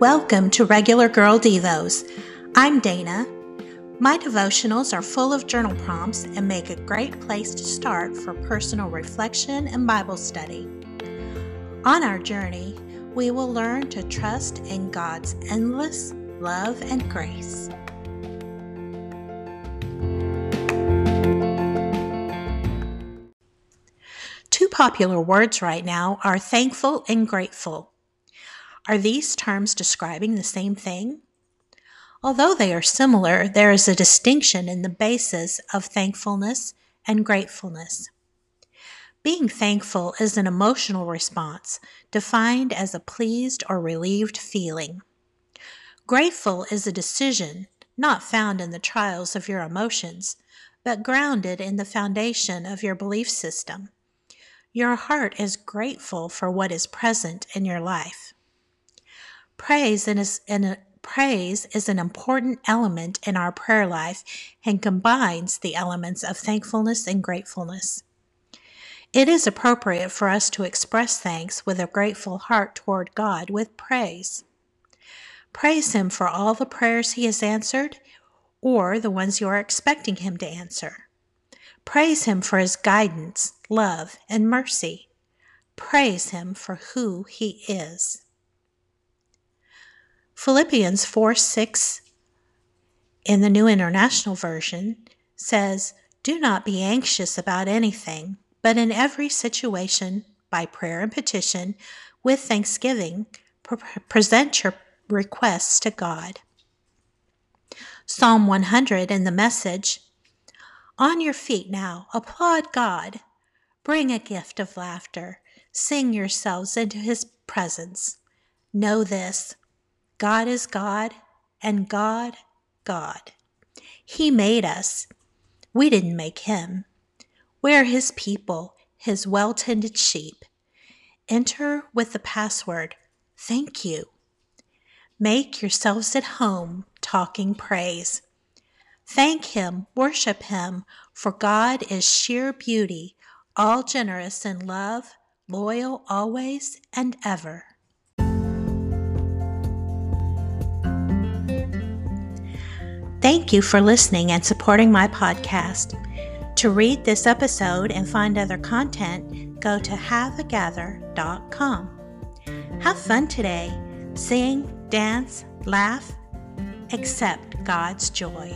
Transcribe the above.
Welcome to Regular Girl Devos. I'm Dana. My devotionals are full of journal prompts and make a great place to start for personal reflection and Bible study. On our journey, we will learn to trust in God's endless love and grace. Two popular words right now are thankful and grateful. Are these terms describing the same thing? Although they are similar, there is a distinction in the basis of thankfulness and gratefulness. Being thankful is an emotional response defined as a pleased or relieved feeling. Grateful is a decision not found in the trials of your emotions, but grounded in the foundation of your belief system. Your heart is grateful for what is present in your life. Praise is an, uh, praise is an important element in our prayer life and combines the elements of thankfulness and gratefulness. It is appropriate for us to express thanks with a grateful heart toward God with praise. Praise Him for all the prayers He has answered or the ones you are expecting Him to answer. Praise Him for His guidance, love, and mercy. Praise Him for who He is. Philippians 4 6 in the New International Version says, Do not be anxious about anything, but in every situation, by prayer and petition, with thanksgiving, pre- present your requests to God. Psalm 100 in the message On your feet now, applaud God. Bring a gift of laughter. Sing yourselves into his presence. Know this God is God and God, God. He made us. We didn't make him. We're his people, his well tended sheep. Enter with the password, thank you. Make yourselves at home talking praise. Thank him, worship him, for God is sheer beauty, all generous in love, loyal always and ever. Thank you for listening and supporting my podcast. To read this episode and find other content, go to haveagather.com. Have fun today. Sing, dance, laugh, accept God's joy.